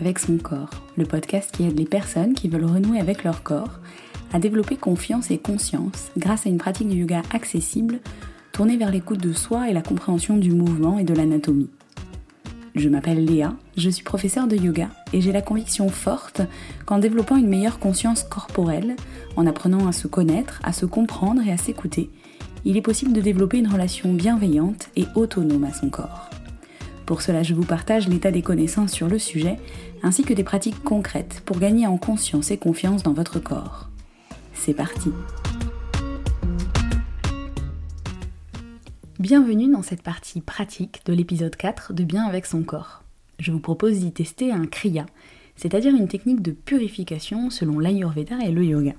avec son corps, le podcast qui aide les personnes qui veulent renouer avec leur corps à développer confiance et conscience grâce à une pratique du yoga accessible tournée vers l'écoute de soi et la compréhension du mouvement et de l'anatomie. Je m'appelle Léa, je suis professeure de yoga et j'ai la conviction forte qu'en développant une meilleure conscience corporelle, en apprenant à se connaître, à se comprendre et à s'écouter, il est possible de développer une relation bienveillante et autonome à son corps. Pour cela, je vous partage l'état des connaissances sur le sujet, ainsi que des pratiques concrètes pour gagner en conscience et confiance dans votre corps. C'est parti Bienvenue dans cette partie pratique de l'épisode 4 de Bien avec son corps. Je vous propose d'y tester un kriya, c'est-à-dire une technique de purification selon l'Ayurveda et le yoga.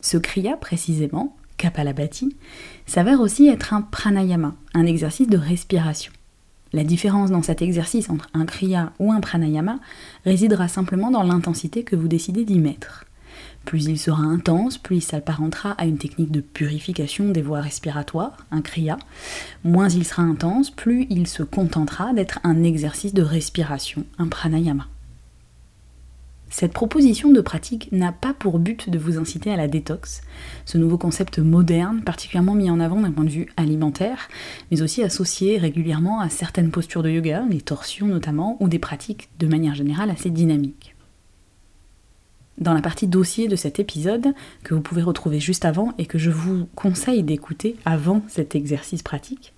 Ce kriya, précisément, Kapalabhati, s'avère aussi être un pranayama, un exercice de respiration. La différence dans cet exercice entre un kriya ou un pranayama résidera simplement dans l'intensité que vous décidez d'y mettre. Plus il sera intense, plus il s'apparentera à une technique de purification des voies respiratoires, un kriya. Moins il sera intense, plus il se contentera d'être un exercice de respiration, un pranayama. Cette proposition de pratique n'a pas pour but de vous inciter à la détox, ce nouveau concept moderne, particulièrement mis en avant d'un point de vue alimentaire, mais aussi associé régulièrement à certaines postures de yoga, les torsions notamment, ou des pratiques de manière générale assez dynamiques. Dans la partie dossier de cet épisode, que vous pouvez retrouver juste avant et que je vous conseille d'écouter avant cet exercice pratique,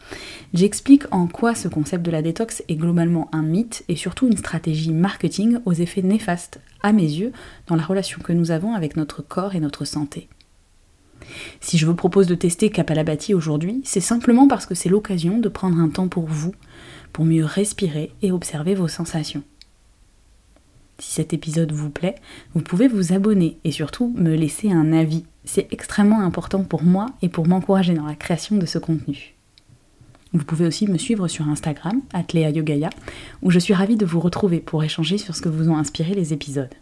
j'explique en quoi ce concept de la détox est globalement un mythe et surtout une stratégie marketing aux effets néfastes, à mes yeux, dans la relation que nous avons avec notre corps et notre santé. Si je vous propose de tester Kapalabhati aujourd'hui, c'est simplement parce que c'est l'occasion de prendre un temps pour vous, pour mieux respirer et observer vos sensations. Si cet épisode vous plaît, vous pouvez vous abonner et surtout me laisser un avis. C'est extrêmement important pour moi et pour m'encourager dans la création de ce contenu. Vous pouvez aussi me suivre sur Instagram, Yogaya, où je suis ravie de vous retrouver pour échanger sur ce que vous ont inspiré les épisodes.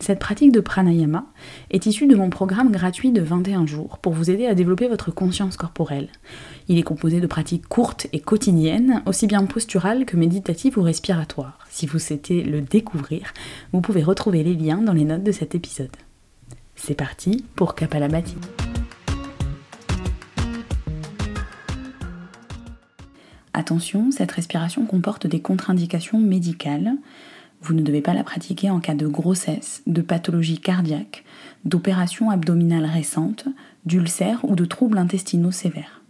Cette pratique de pranayama est issue de mon programme gratuit de 21 jours pour vous aider à développer votre conscience corporelle. Il est composé de pratiques courtes et quotidiennes, aussi bien posturales que méditatives ou respiratoires. Si vous souhaitez le découvrir, vous pouvez retrouver les liens dans les notes de cet épisode. C'est parti pour Kapalabhati. Attention, cette respiration comporte des contre-indications médicales. Vous ne devez pas la pratiquer en cas de grossesse, de pathologie cardiaque, d'opération abdominale récente, d'ulcère ou de troubles intestinaux sévères.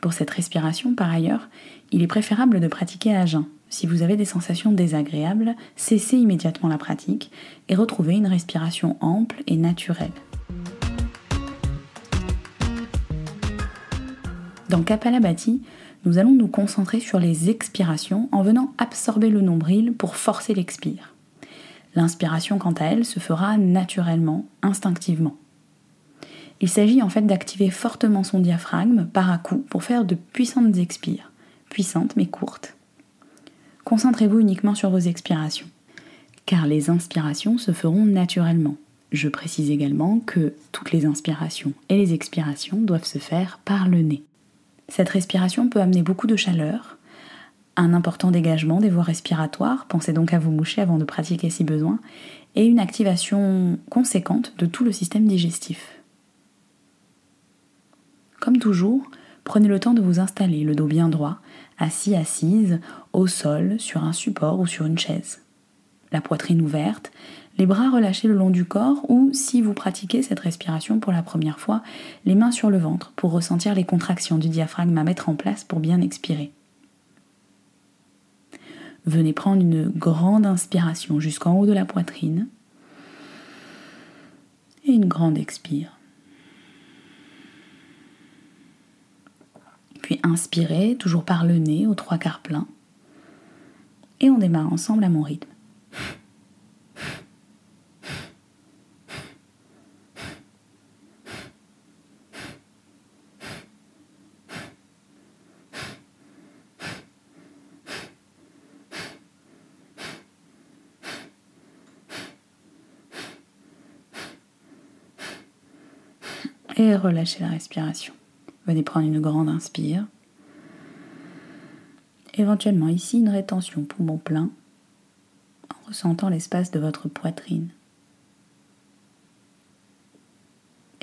Pour cette respiration, par ailleurs, il est préférable de pratiquer à jeun. Si vous avez des sensations désagréables, cessez immédiatement la pratique et retrouvez une respiration ample et naturelle. Dans Kapalabhati, nous allons nous concentrer sur les expirations en venant absorber le nombril pour forcer l'expire. L'inspiration, quant à elle, se fera naturellement, instinctivement. Il s'agit en fait d'activer fortement son diaphragme par à coup pour faire de puissantes expires, puissantes mais courtes. Concentrez-vous uniquement sur vos expirations, car les inspirations se feront naturellement. Je précise également que toutes les inspirations et les expirations doivent se faire par le nez. Cette respiration peut amener beaucoup de chaleur, un important dégagement des voies respiratoires, pensez donc à vous moucher avant de pratiquer si besoin, et une activation conséquente de tout le système digestif. Comme toujours, prenez le temps de vous installer, le dos bien droit, assis, assise, au sol, sur un support ou sur une chaise. La poitrine ouverte, les bras relâchés le long du corps ou, si vous pratiquez cette respiration pour la première fois, les mains sur le ventre pour ressentir les contractions du diaphragme à mettre en place pour bien expirer. Venez prendre une grande inspiration jusqu'en haut de la poitrine et une grande expire. Puis inspirez, toujours par le nez, aux trois quarts plein. Et on démarre ensemble à mon rythme. Et relâchez la respiration. Venez prendre une grande inspire. Éventuellement ici une rétention poumon plein en ressentant l'espace de votre poitrine.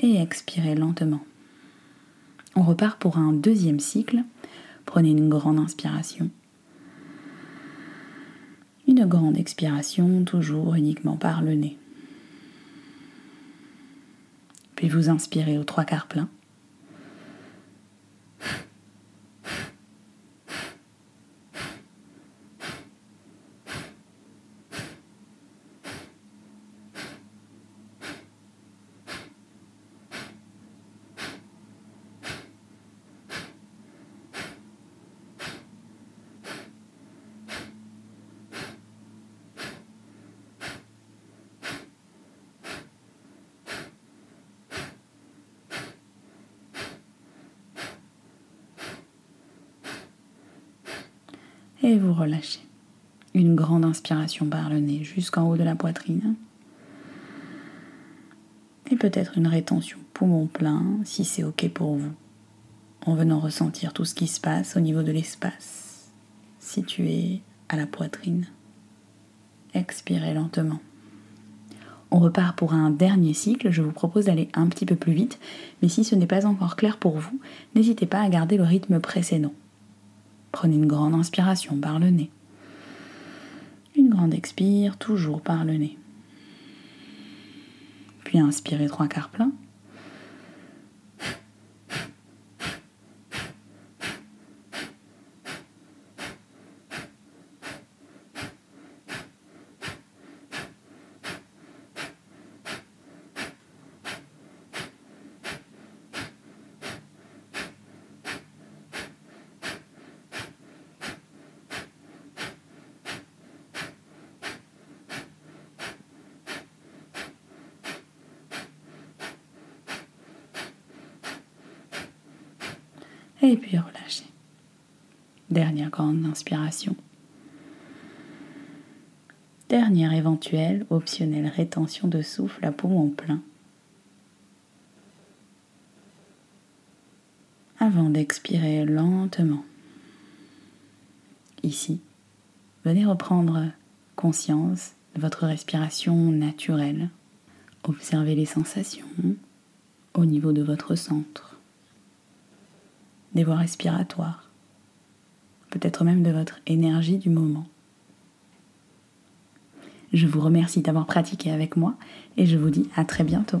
Et expirez lentement. On repart pour un deuxième cycle. Prenez une grande inspiration. Une grande expiration, toujours uniquement par le nez. Puis vous inspirez aux trois quarts pleins. Et vous relâchez. Une grande inspiration par le nez jusqu'en haut de la poitrine. Et peut-être une rétention poumon plein si c'est OK pour vous. En venant ressentir tout ce qui se passe au niveau de l'espace situé à la poitrine. Expirez lentement. On repart pour un dernier cycle. Je vous propose d'aller un petit peu plus vite, mais si ce n'est pas encore clair pour vous, n'hésitez pas à garder le rythme précédent. Prenez une grande inspiration par le nez. Une grande expire, toujours par le nez. Puis inspirez trois quarts pleins. Et puis relâchez. Dernière grande inspiration. Dernière éventuelle, optionnelle rétention de souffle à poumon plein. Avant d'expirer lentement. Ici, venez reprendre conscience de votre respiration naturelle. Observez les sensations au niveau de votre centre des voies respiratoires, peut-être même de votre énergie du moment. Je vous remercie d'avoir pratiqué avec moi et je vous dis à très bientôt.